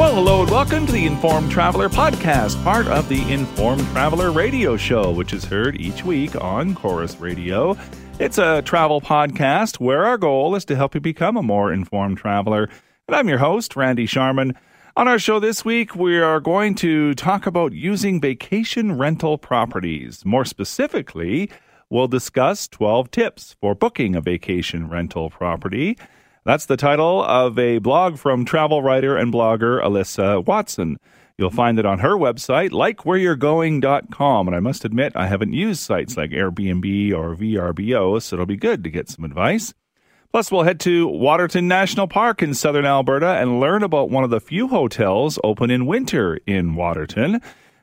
Well, hello and welcome to the Informed Traveler podcast, part of the Informed Traveler radio show, which is heard each week on Corus Radio. It's a travel podcast where our goal is to help you become a more informed traveler. And I'm your host, Randy Sharman. On our show this week, we are going to talk about using vacation rental properties. More specifically, we'll discuss 12 tips for booking a vacation rental property. That's the title of a blog from travel writer and blogger Alyssa Watson. You'll find it on her website, likewhereyou'regoing.com. And I must admit, I haven't used sites like Airbnb or VRBO, so it'll be good to get some advice. Plus, we'll head to Waterton National Park in southern Alberta and learn about one of the few hotels open in winter in Waterton.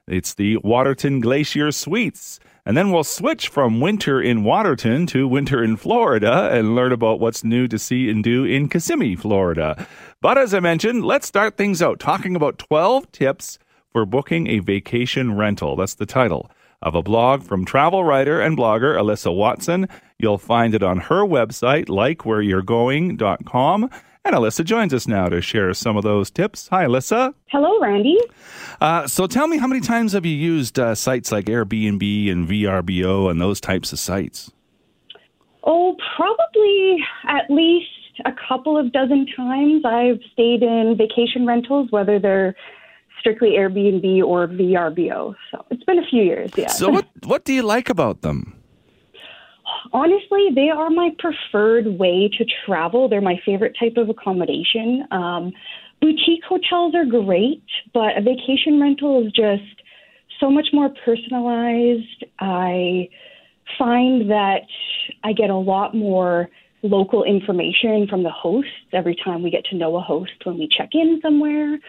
It's the Waterton Glacier Suites. And then we'll switch from winter in Waterton to winter in Florida and learn about what's new to see and do in Kissimmee, Florida. But as I mentioned, let's start things out talking about 12 tips for booking a vacation rental. That's the title of a blog from travel writer and blogger Alyssa Watson. You'll find it on her website, likewhereyou'regoing.com. And Alyssa joins us now to share some of those tips. Hi, Alyssa. Hello, Randy. Uh, so tell me, how many times have you used uh, sites like Airbnb and VRBO and those types of sites? Oh, probably at least a couple of dozen times. I've stayed in vacation rentals, whether they're strictly Airbnb or VRBO. So it's been a few years, yeah. So what what do you like about them? Honestly, they are my preferred way to travel. They're my favorite type of accommodation. Um, boutique hotels are great, but a vacation rental is just so much more personalized. I find that I get a lot more local information from the hosts every time we get to know a host when we check in somewhere.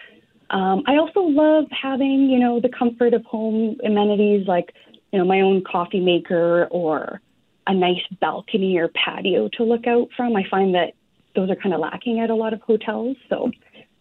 Um, I also love having, you know, the comfort of home amenities like, you know, my own coffee maker or a nice balcony or patio to look out from. I find that those are kind of lacking at a lot of hotels. So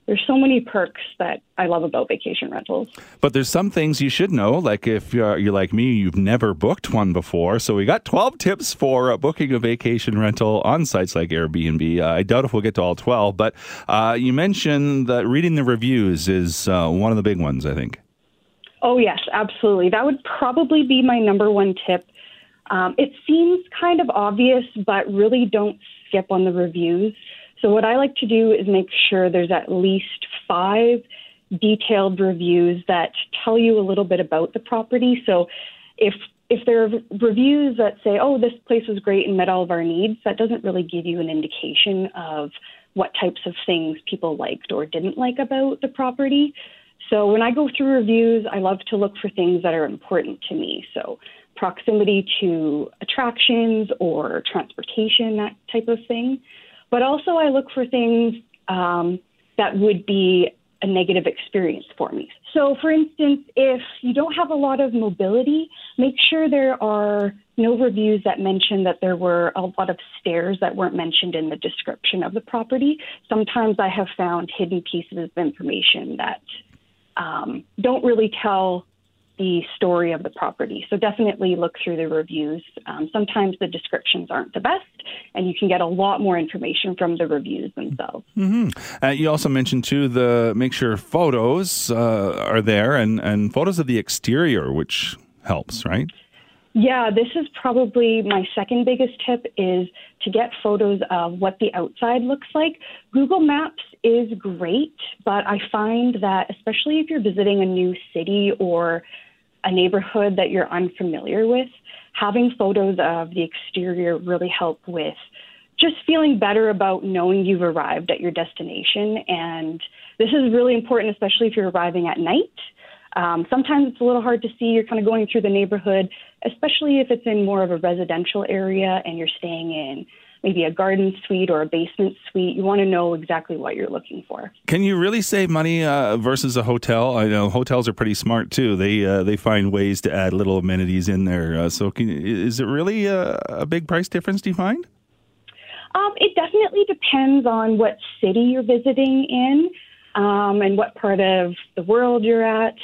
there's so many perks that I love about vacation rentals. But there's some things you should know, like if you're, you're like me, you've never booked one before. So we got 12 tips for uh, booking a vacation rental on sites like Airbnb. Uh, I doubt if we'll get to all 12, but uh, you mentioned that reading the reviews is uh, one of the big ones, I think. Oh, yes, absolutely. That would probably be my number one tip. Um, it seems kind of obvious, but really don't skip on the reviews. So, what I like to do is make sure there's at least five detailed reviews that tell you a little bit about the property. So, if if there are reviews that say, "Oh, this place was great and met all of our needs," that doesn't really give you an indication of what types of things people liked or didn't like about the property. So when I go through reviews, I love to look for things that are important to me. So proximity to attractions or transportation, that type of thing. But also, I look for things um, that would be a negative experience for me. So, for instance, if you don't have a lot of mobility, make sure there are no reviews that mention that there were a lot of stairs that weren't mentioned in the description of the property. Sometimes I have found hidden pieces of information that um, don't really tell the story of the property. So definitely look through the reviews. Um, sometimes the descriptions aren't the best, and you can get a lot more information from the reviews themselves. Mm-hmm. Uh, you also mentioned too the make sure photos uh, are there and and photos of the exterior, which helps, right? Yeah, this is probably my second biggest tip is to get photos of what the outside looks like. Google Maps is great, but I find that especially if you're visiting a new city or a neighborhood that you're unfamiliar with, having photos of the exterior really help with just feeling better about knowing you've arrived at your destination. And this is really important, especially if you're arriving at night. Um, sometimes it's a little hard to see. You're kind of going through the neighborhood, especially if it's in more of a residential area and you're staying in maybe a garden suite or a basement suite. You want to know exactly what you're looking for. Can you really save money uh, versus a hotel? I know hotels are pretty smart too. They uh, they find ways to add little amenities in there. Uh, so, can, is it really a, a, big price difference? Do you find? Um, it definitely depends on what city you're visiting in um, and what part of the world you're at.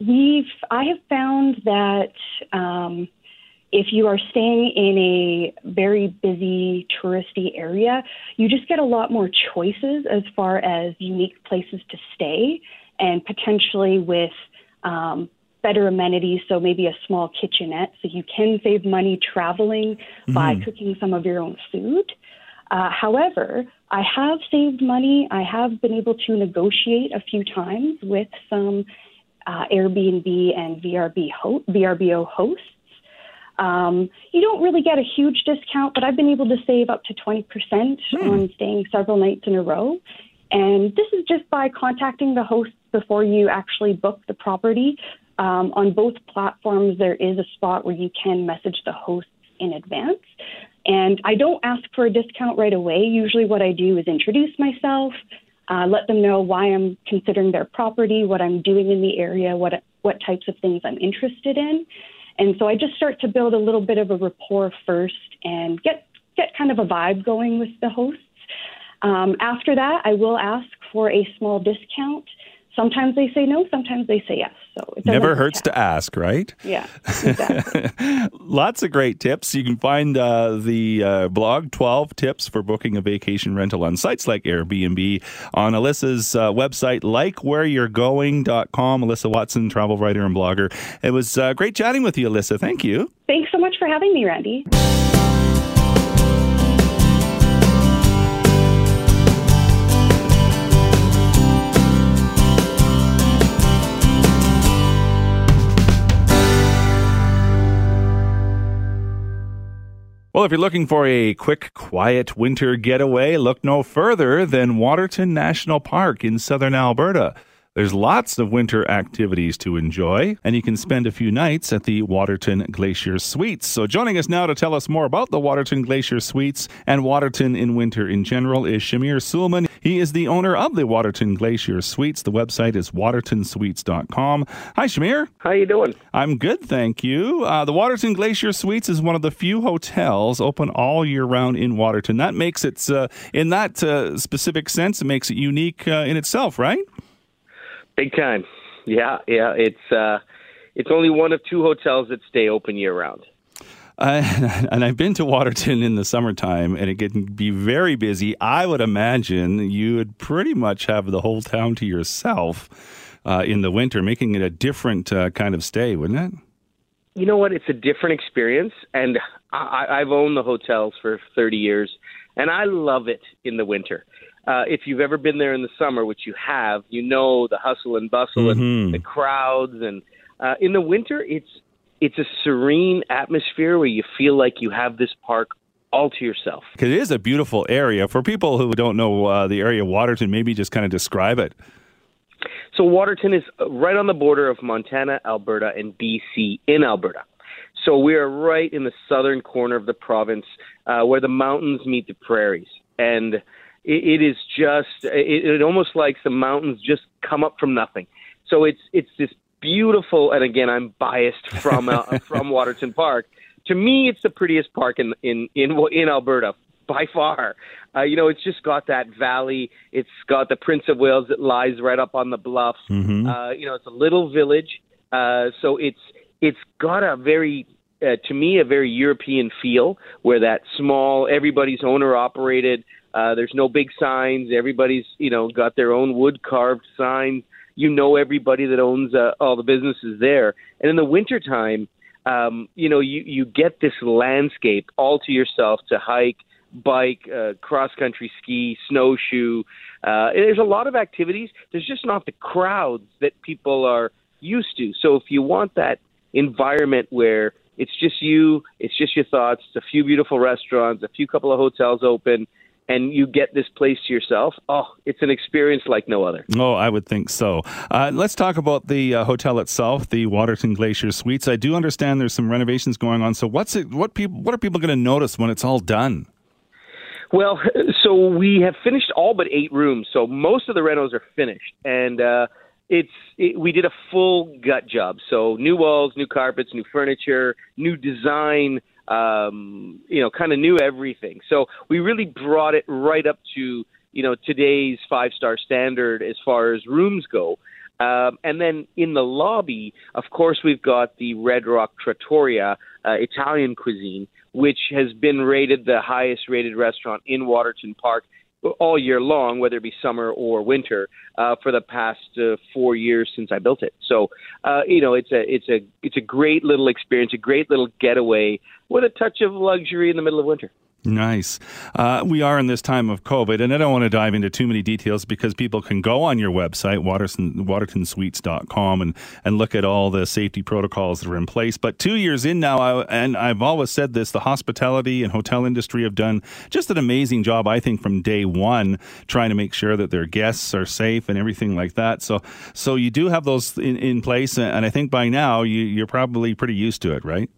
We've I have found that. Um, if you are staying in a very busy touristy area, you just get a lot more choices as far as unique places to stay. and potentially with um, better amenities, so maybe a small kitchenette, so you can save money traveling mm-hmm. by cooking some of your own food. Uh, however, I have saved money. I have been able to negotiate a few times with some uh, Airbnb and VRB ho- VRBO hosts. Um, you don't really get a huge discount, but I've been able to save up to 20% hmm. on staying several nights in a row. And this is just by contacting the hosts before you actually book the property. Um, on both platforms, there is a spot where you can message the hosts in advance. And I don't ask for a discount right away. Usually, what I do is introduce myself, uh, let them know why I'm considering their property, what I'm doing in the area, what what types of things I'm interested in. And so I just start to build a little bit of a rapport first and get get kind of a vibe going with the hosts. Um, after that, I will ask for a small discount. Sometimes they say no, sometimes they say yes. So it never hurts to ask, right? Yeah, exactly. Lots of great tips. You can find uh, the uh, blog 12 tips for booking a vacation rental on sites like Airbnb on Alyssa's uh, website, likewhereyou'regoing.com. Alyssa Watson, travel writer and blogger. It was uh, great chatting with you, Alyssa. Thank you. Thanks so much for having me, Randy. Well, if you're looking for a quick, quiet winter getaway, look no further than Waterton National Park in southern Alberta. There's lots of winter activities to enjoy, and you can spend a few nights at the Waterton Glacier Suites. So, joining us now to tell us more about the Waterton Glacier Suites and Waterton in winter in general is Shamir Sulman. He is the owner of the Waterton Glacier Suites. The website is watertonsuites.com. Hi, Shamir. How you doing? I'm good, thank you. Uh, the Waterton Glacier Suites is one of the few hotels open all year round in Waterton. That makes it, uh, in that uh, specific sense, it makes it unique uh, in itself, right? Big time. Yeah, yeah. It's uh, it's only one of two hotels that stay open year round. Uh, and I've been to Waterton in the summertime, and it can be very busy. I would imagine you would pretty much have the whole town to yourself uh, in the winter, making it a different uh, kind of stay, wouldn't it? You know what? It's a different experience, and I, I've owned the hotels for 30 years, and I love it in the winter uh, if you've ever been there in the summer, which you have, you know the hustle and bustle mm-hmm. and the crowds. And uh, in the winter, it's it's a serene atmosphere where you feel like you have this park all to yourself. It is a beautiful area. For people who don't know uh, the area of Waterton, maybe just kind of describe it. So Waterton is right on the border of Montana, Alberta, and BC in Alberta. So we are right in the southern corner of the province, uh, where the mountains meet the prairies, and it, it is just it, it almost like the mountains just come up from nothing. So it's it's this beautiful, and again, I'm biased from uh, from Waterton Park. To me, it's the prettiest park in in in, in Alberta by far. Uh, you know, it's just got that valley. It's got the Prince of Wales that lies right up on the bluffs. Mm-hmm. Uh, you know, it's a little village, uh, so it's it's got a very uh, to me a very European feel, where that small, everybody's owner operated. Uh, there's no big signs. Everybody's you know got their own wood carved signs. You know everybody that owns uh, all the businesses there. And in the wintertime, um, you know you you get this landscape all to yourself to hike, bike, uh, cross country ski, snowshoe. Uh, there's a lot of activities. There's just not the crowds that people are used to. So if you want that environment where it's just you, it's just your thoughts, it's a few beautiful restaurants, a few couple of hotels open, and you get this place to yourself, oh, it's an experience like no other. Oh, I would think so. Uh, let's talk about the uh, hotel itself, the Waterton Glacier Suites. I do understand there's some renovations going on. So, what's it? What people? What are people going to notice when it's all done? Well, so we have finished all but eight rooms. So most of the renos are finished, and uh, it's it, we did a full gut job. So new walls, new carpets, new furniture, new design um, you know, kind of knew everything. So we really brought it right up to, you know, today's five star standard as far as rooms go. Um, and then in the lobby, of course, we've got the Red Rock Trattoria uh, Italian cuisine, which has been rated the highest rated restaurant in Waterton Park all year long, whether it be summer or winter, uh, for the past uh, four years since I built it. So, uh, you know, it's a it's a it's a great little experience, a great little getaway with a touch of luxury in the middle of winter. Nice. Uh, we are in this time of COVID, and I don't want to dive into too many details because people can go on your website, Waterton, watertonsuites.com, and, and look at all the safety protocols that are in place. But two years in now, I, and I've always said this, the hospitality and hotel industry have done just an amazing job, I think, from day one, trying to make sure that their guests are safe and everything like that. So, so you do have those in, in place, and I think by now you, you're probably pretty used to it, right?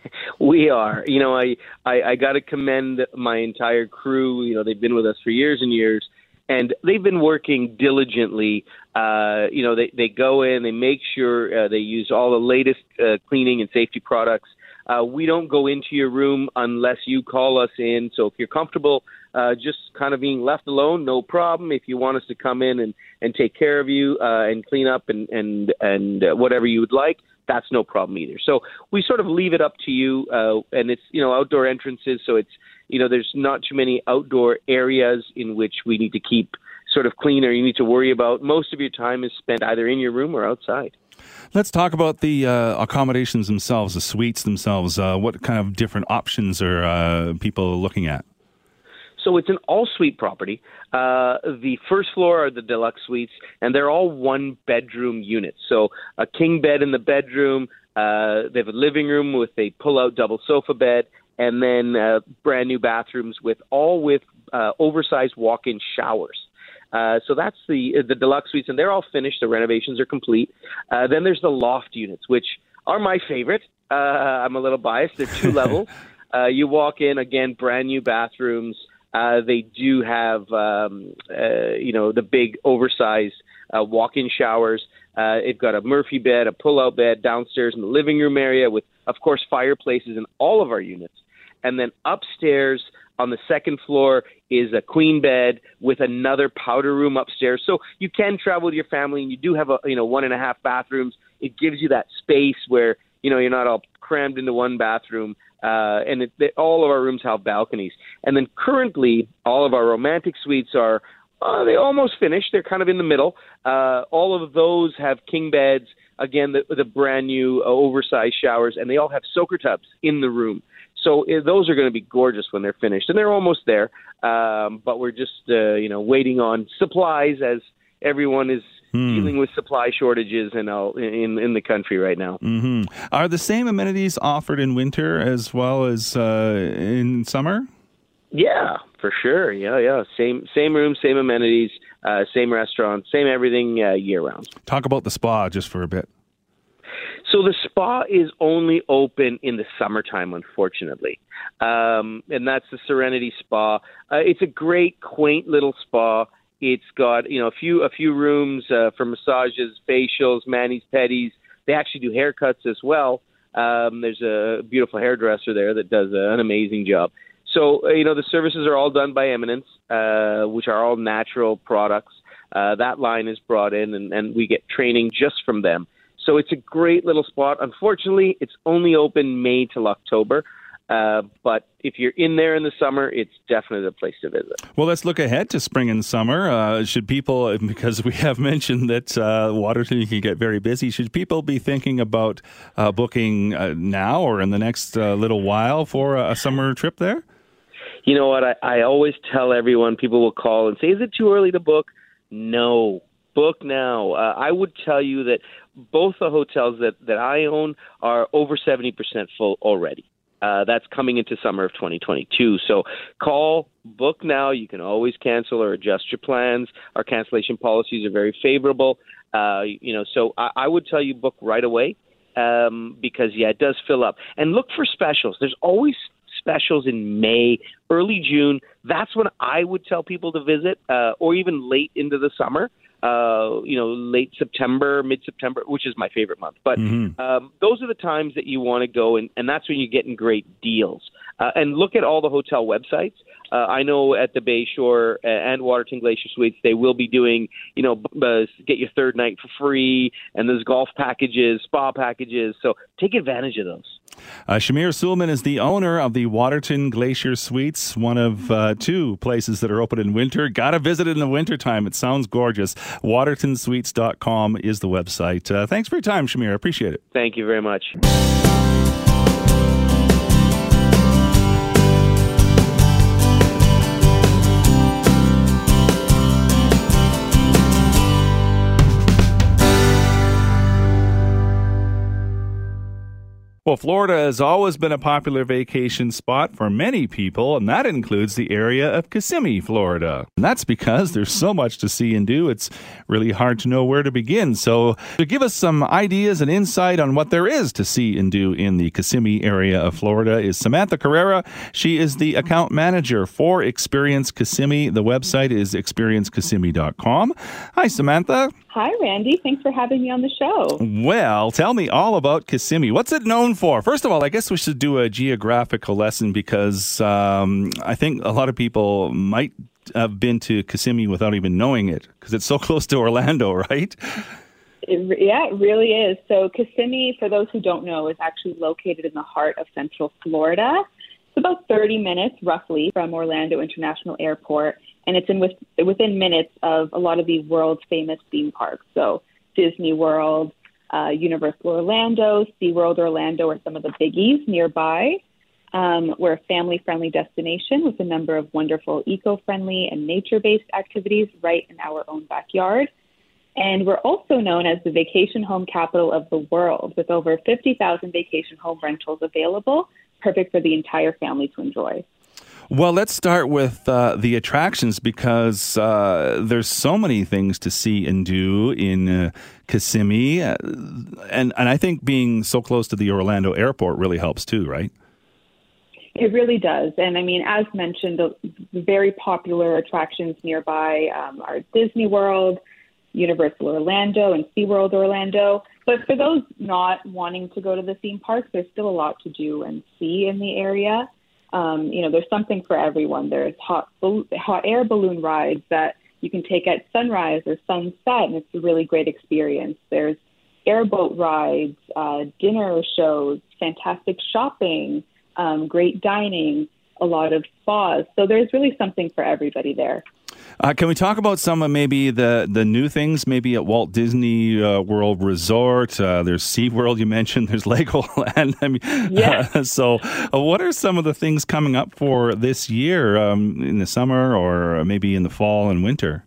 we are. You know, I I, I got to commend my entire crew. You know, they've been with us for years and years, and they've been working diligently. Uh, you know, they they go in, they make sure uh, they use all the latest uh, cleaning and safety products. Uh, we don't go into your room unless you call us in. So if you're comfortable, uh, just kind of being left alone, no problem. If you want us to come in and, and take care of you uh, and clean up and and and uh, whatever you would like, that's no problem either. So we sort of leave it up to you, uh, and it's you know outdoor entrances, so it's you know there's not too many outdoor areas in which we need to keep sort of clean or you need to worry about. Most of your time is spent either in your room or outside. Let's talk about the uh, accommodations themselves, the suites themselves. Uh, what kind of different options are uh, people looking at? So it's an all suite property. Uh, the first floor are the deluxe suites, and they're all one bedroom units. So a king bed in the bedroom. Uh, they have a living room with a pull out double sofa bed, and then uh, brand new bathrooms with all with uh, oversized walk in showers. Uh, so that's the the deluxe suites, and they're all finished. The renovations are complete. Uh, then there's the loft units, which are my favorite. Uh, I'm a little biased. They're two levels. Uh, you walk in again, brand new bathrooms. Uh, they do have, um, uh, you know, the big oversized uh, walk-in showers. Uh, they've got a Murphy bed, a pull-out bed downstairs in the living room area with, of course, fireplaces in all of our units. And then upstairs on the second floor is a queen bed with another powder room upstairs. So you can travel with your family, and you do have a, you know, one and a half bathrooms. It gives you that space where you know you're not all crammed into one bathroom uh, and it, they, all of our rooms have balconies. And then currently, all of our romantic suites are uh, they almost finished. They're kind of in the middle. Uh, all of those have king beds. Again, the, the brand new uh, oversized showers, and they all have soaker tubs in the room. So uh, those are going to be gorgeous when they're finished, and they're almost there. Um, but we're just uh, you know waiting on supplies as everyone is hmm. dealing with supply shortages in in in the country right now. Mm-hmm. Are the same amenities offered in winter as well as uh, in summer? Yeah, for sure. Yeah, yeah. Same same room, same amenities, uh, same restaurant, same everything uh, year round. Talk about the spa just for a bit. So the spa is only open in the summertime, unfortunately, um, and that's the Serenity Spa. Uh, it's a great, quaint little spa. It's got you know a few a few rooms uh, for massages, facials, manis, pedis. They actually do haircuts as well. Um, there's a beautiful hairdresser there that does an amazing job. So uh, you know the services are all done by Eminence, uh, which are all natural products. Uh, that line is brought in, and, and we get training just from them. So it's a great little spot. Unfortunately, it's only open May till October. Uh, but if you're in there in the summer, it's definitely the place to visit. Well, let's look ahead to spring and summer. Uh, should people, because we have mentioned that uh, Waterton can get very busy, should people be thinking about uh, booking uh, now or in the next uh, little while for a, a, summer trip there? You know what? I, I always tell everyone, people will call and say, is it too early to book? No. Book now. I would tell you that both the hotels that, that I own are over 70% full already. Uh, that's coming into summer of 2022. So call, book now. You can always cancel or adjust your plans. Our cancellation policies are very favorable. Uh, you know, so I, I would tell you book right away um, because yeah, it does fill up. And look for specials. There's always specials in May, early June. That's when I would tell people to visit, uh, or even late into the summer uh, you know, late September, mid September, which is my favorite month. But mm-hmm. um, those are the times that you want to go, and, and that's when you're getting great deals. Uh, and look at all the hotel websites. Uh, I know at the Bayshore and Waterton Glacier Suites, they will be doing, you know, uh, get your third night for free, and there's golf packages, spa packages. So take advantage of those. Uh, Shamir Sulman is the owner of the Waterton Glacier Suites, one of uh, two places that are open in winter. Got to visit it in the wintertime. It sounds gorgeous. WatertonSuites.com is the website. Uh, thanks for your time, Shamir. I appreciate it. Thank you very much. Well, Florida has always been a popular vacation spot for many people, and that includes the area of Kissimmee, Florida. And that's because there's so much to see and do, it's really hard to know where to begin. So, to give us some ideas and insight on what there is to see and do in the Kissimmee area of Florida is Samantha Carrera. She is the account manager for Experience Kissimmee. The website is experiencekissimmee.com. Hi, Samantha. Hi, Randy. Thanks for having me on the show. Well, tell me all about Kissimmee. What's it known for? First of all, I guess we should do a geographical lesson because um, I think a lot of people might have been to Kissimmee without even knowing it because it's so close to Orlando, right? It, yeah, it really is. So, Kissimmee, for those who don't know, is actually located in the heart of Central Florida. It's about 30 minutes, roughly, from Orlando International Airport and it's in with, within minutes of a lot of the world's famous theme parks. So Disney World, uh, Universal Orlando, SeaWorld Orlando are some of the biggies nearby. Um, we're a family-friendly destination with a number of wonderful eco-friendly and nature-based activities right in our own backyard. And we're also known as the vacation home capital of the world, with over 50,000 vacation home rentals available, perfect for the entire family to enjoy. Well, let's start with uh, the attractions because uh, there's so many things to see and do in uh, Kissimmee, uh, and and I think being so close to the Orlando airport really helps too, right? It really does, and I mean, as mentioned, the very popular attractions nearby um, are Disney World, Universal Orlando, and SeaWorld Orlando. But for those not wanting to go to the theme parks, there's still a lot to do and see in the area um, you know, there's something for everyone. There's hot hot air balloon rides that you can take at sunrise or sunset, and it's a really great experience. There's airboat rides, uh, dinner shows, fantastic shopping, um, great dining, a lot of spas. So there's really something for everybody there. Uh, can we talk about some of maybe the, the new things, maybe at Walt Disney uh, World Resort? Uh, there's SeaWorld, you mentioned, there's Legoland. I mean, yeah. Uh, so, uh, what are some of the things coming up for this year um, in the summer or maybe in the fall and winter?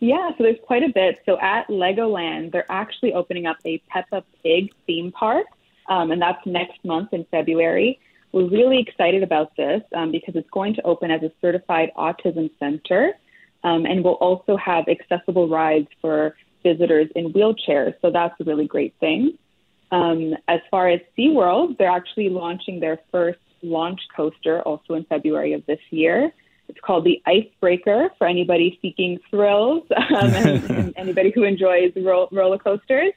Yeah, so there's quite a bit. So at Legoland, they're actually opening up a Peppa Pig theme park, um, and that's next month in February. We're really excited about this um, because it's going to open as a certified autism center um, and we'll also have accessible rides for visitors in wheelchairs. So that's a really great thing. Um, as far as SeaWorld, they're actually launching their first launch coaster also in February of this year. It's called the Icebreaker for anybody seeking thrills um, and, and, anybody who enjoys ro- roller coasters.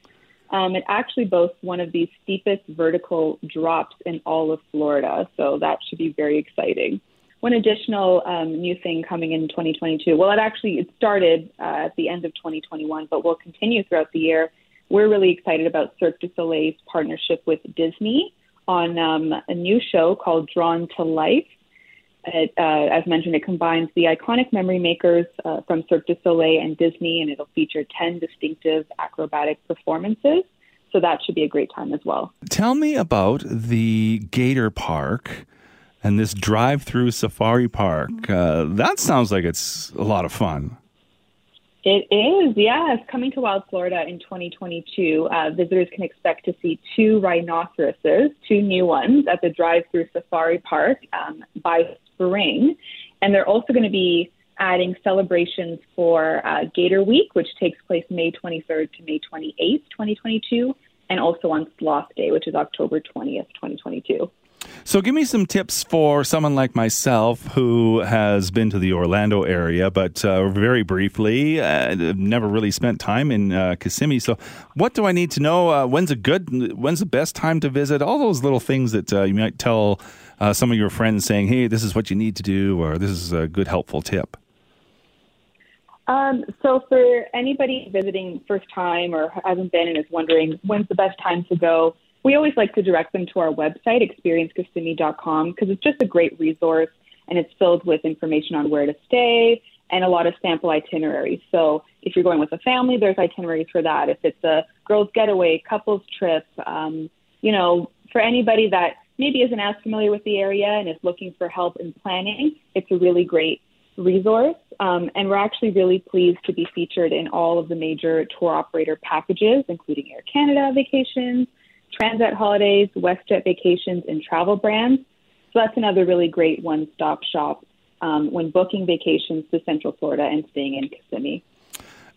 Um, it actually boasts one of the steepest vertical drops in all of Florida, so that should be very exciting. One additional um, new thing coming in 2022. Well, it actually it started uh, at the end of 2021, but will continue throughout the year. We're really excited about Cirque du Soleil's partnership with Disney on um, a new show called Drawn to Life. It, uh, as mentioned, it combines the iconic memory makers uh, from Cirque du Soleil and Disney, and it'll feature 10 distinctive acrobatic performances. So that should be a great time as well. Tell me about the Gator Park and this drive through safari park. Uh, that sounds like it's a lot of fun. It is, yes. Coming to Wild Florida in 2022, uh, visitors can expect to see two rhinoceroses, two new ones, at the drive through safari park um, by spring. And they're also going to be adding celebrations for uh, Gator Week, which takes place May 23rd to May 28th, 2022, and also on Sloth Day, which is October 20th, 2022. So, give me some tips for someone like myself who has been to the Orlando area, but uh, very briefly, uh, never really spent time in uh, Kissimmee. So, what do I need to know? Uh, when's a good? When's the best time to visit? All those little things that uh, you might tell uh, some of your friends, saying, "Hey, this is what you need to do," or "This is a good, helpful tip." Um, so, for anybody visiting first time or hasn't been and is wondering when's the best time to go we always like to direct them to our website, experiencekissimmee.com, because it's just a great resource and it's filled with information on where to stay and a lot of sample itineraries. So if you're going with a family, there's itineraries for that. If it's a girls' getaway, couples trip, um, you know, for anybody that maybe isn't as familiar with the area and is looking for help in planning, it's a really great resource. Um, and we're actually really pleased to be featured in all of the major tour operator packages, including Air Canada vacations, Transat holidays, WestJet vacations, and travel brands. So that's another really great one stop shop um, when booking vacations to Central Florida and staying in Kissimmee.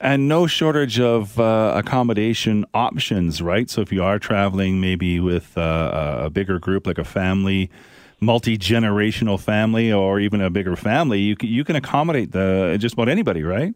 And no shortage of uh, accommodation options, right? So if you are traveling maybe with uh, a bigger group, like a family, multi generational family, or even a bigger family, you can, you can accommodate the just about anybody, right?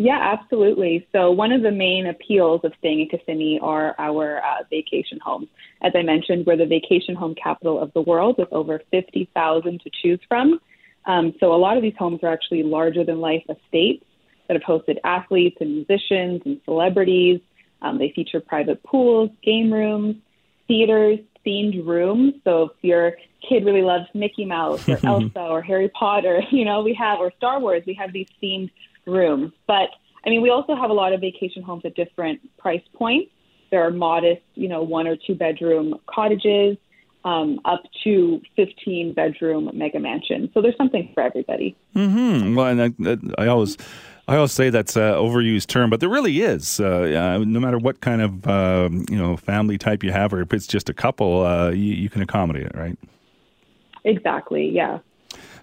Yeah, absolutely. So one of the main appeals of staying in Kissimmee are our uh, vacation homes. As I mentioned, we're the vacation home capital of the world with over 50,000 to choose from. Um, so a lot of these homes are actually larger than life estates that have hosted athletes and musicians and celebrities. Um, they feature private pools, game rooms, theaters, themed rooms. So if your kid really loves Mickey Mouse or Elsa or Harry Potter, you know, we have, or Star Wars, we have these themed rooms. But I mean, we also have a lot of vacation homes at different price points. There are modest, you know, one or two bedroom cottages um, up to 15 bedroom mega mansions. So there's something for everybody. Mm-hmm. Well, and I, I always. I always say that's an overused term, but there really is. Uh, no matter what kind of uh, you know family type you have, or if it's just a couple, uh, you, you can accommodate it, right? Exactly. Yeah.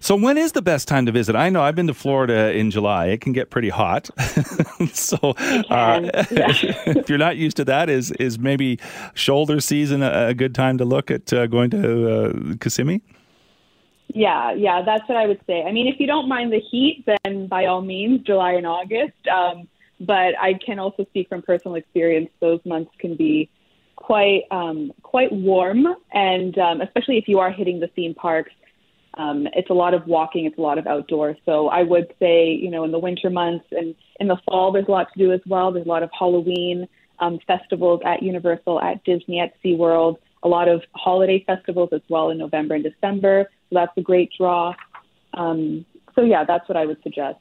So when is the best time to visit? I know I've been to Florida in July. It can get pretty hot. so uh, if you're not used to that, is is maybe shoulder season a, a good time to look at uh, going to uh, Kissimmee? Yeah, yeah, that's what I would say. I mean, if you don't mind the heat, then by all means, July and August. Um, but I can also speak from personal experience; those months can be quite um, quite warm, and um, especially if you are hitting the theme parks um, it's a lot of walking, it's a lot of outdoors. So I would say, you know, in the winter months and in the fall, there's a lot to do as well. There's a lot of Halloween um, festivals at Universal, at Disney, at SeaWorld, a lot of holiday festivals as well in November and December. So that's a great draw. Um, so yeah, that's what I would suggest.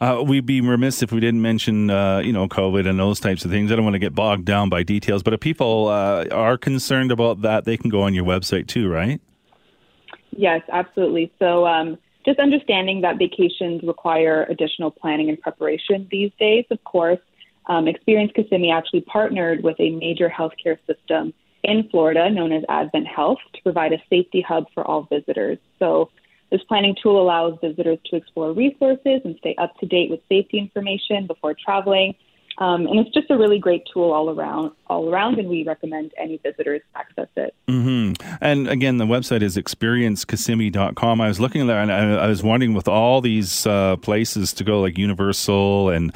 Uh, we'd be remiss if we didn't mention, uh, you know, COVID and those types of things. I don't want to get bogged down by details, but if people uh, are concerned about that, they can go on your website too, right? Yes, absolutely. So, um, just understanding that vacations require additional planning and preparation these days, of course. Um, Experience Kissimmee actually partnered with a major healthcare system in Florida known as Advent Health to provide a safety hub for all visitors. So, this planning tool allows visitors to explore resources and stay up to date with safety information before traveling um, and it's just a really great tool all around, all around, and we recommend any visitors access it. Mm-hmm. And again, the website is experiencekissimmee.com. I was looking there, and I, I was wondering with all these uh, places to go, like Universal and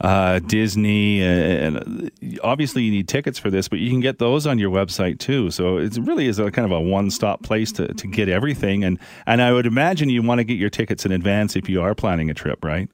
uh, Disney, and, and, obviously you need tickets for this, but you can get those on your website too. So it really is a kind of a one-stop place to, to get everything. And and I would imagine you want to get your tickets in advance if you are planning a trip, right?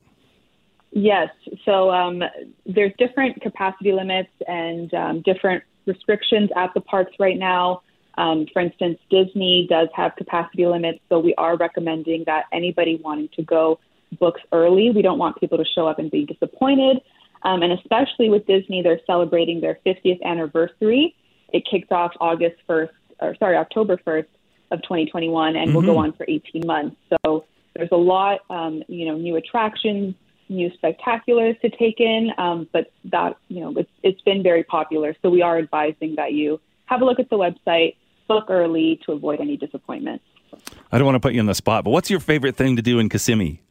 Yes. So um, there's different capacity limits and um, different restrictions at the parks right now. Um, for instance, Disney does have capacity limits, so we are recommending that anybody wanting to go books early. We don't want people to show up and be disappointed. Um, and especially with Disney, they're celebrating their 50th anniversary. It kicks off August 1st, or sorry, October 1st of 2021, and mm-hmm. will go on for 18 months. So there's a lot, um, you know, new attractions, new spectaculars to take in, um, but that you know it's, it's been very popular. So we are advising that you have a look at the website, book early to avoid any disappointment. I don't want to put you on the spot, but what's your favorite thing to do in Kissimmee?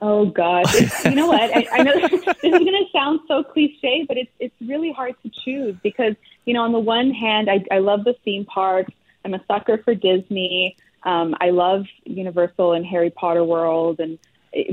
Oh God, you know what? I, I know this is going to sound so cliche, but it's it's really hard to choose because you know on the one hand, I, I love the theme parks. I'm a sucker for Disney. Um, I love Universal and Harry Potter World, and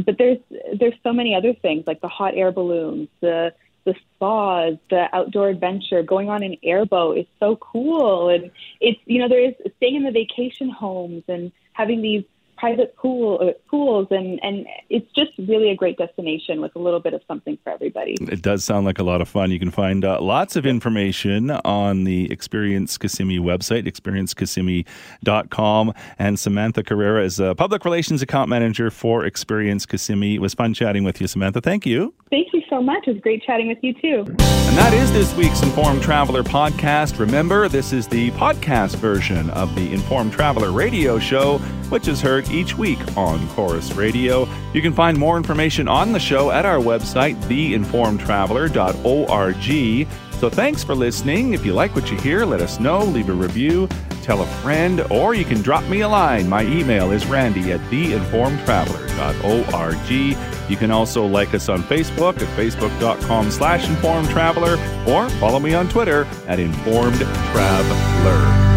but there's there's so many other things like the hot air balloons, the the spas, the outdoor adventure, going on an airboat is so cool, and it's you know there's staying in the vacation homes and having these private pool uh, pools, and and it's just really a great destination with a little bit of something for everybody. It does sound like a lot of fun. You can find uh, lots of information on the Experience Kissimmee website, experiencekissimmee.com. And Samantha Carrera is a public relations account manager for Experience Kissimmee. It was fun chatting with you, Samantha. Thank you. Thank you so much. It was great chatting with you too. And that is this week's Informed Traveler podcast. Remember, this is the podcast version of the Informed Traveler radio show, which is heard each week on Corus Radio. You can find more information on the show at our website, theinformedtraveler.org. So thanks for listening. If you like what you hear, let us know, leave a review, tell a friend, or you can drop me a line. My email is randy at theinformedtraveler.org. You can also like us on Facebook at facebook.com slash informedtraveler or follow me on Twitter at informed traveler.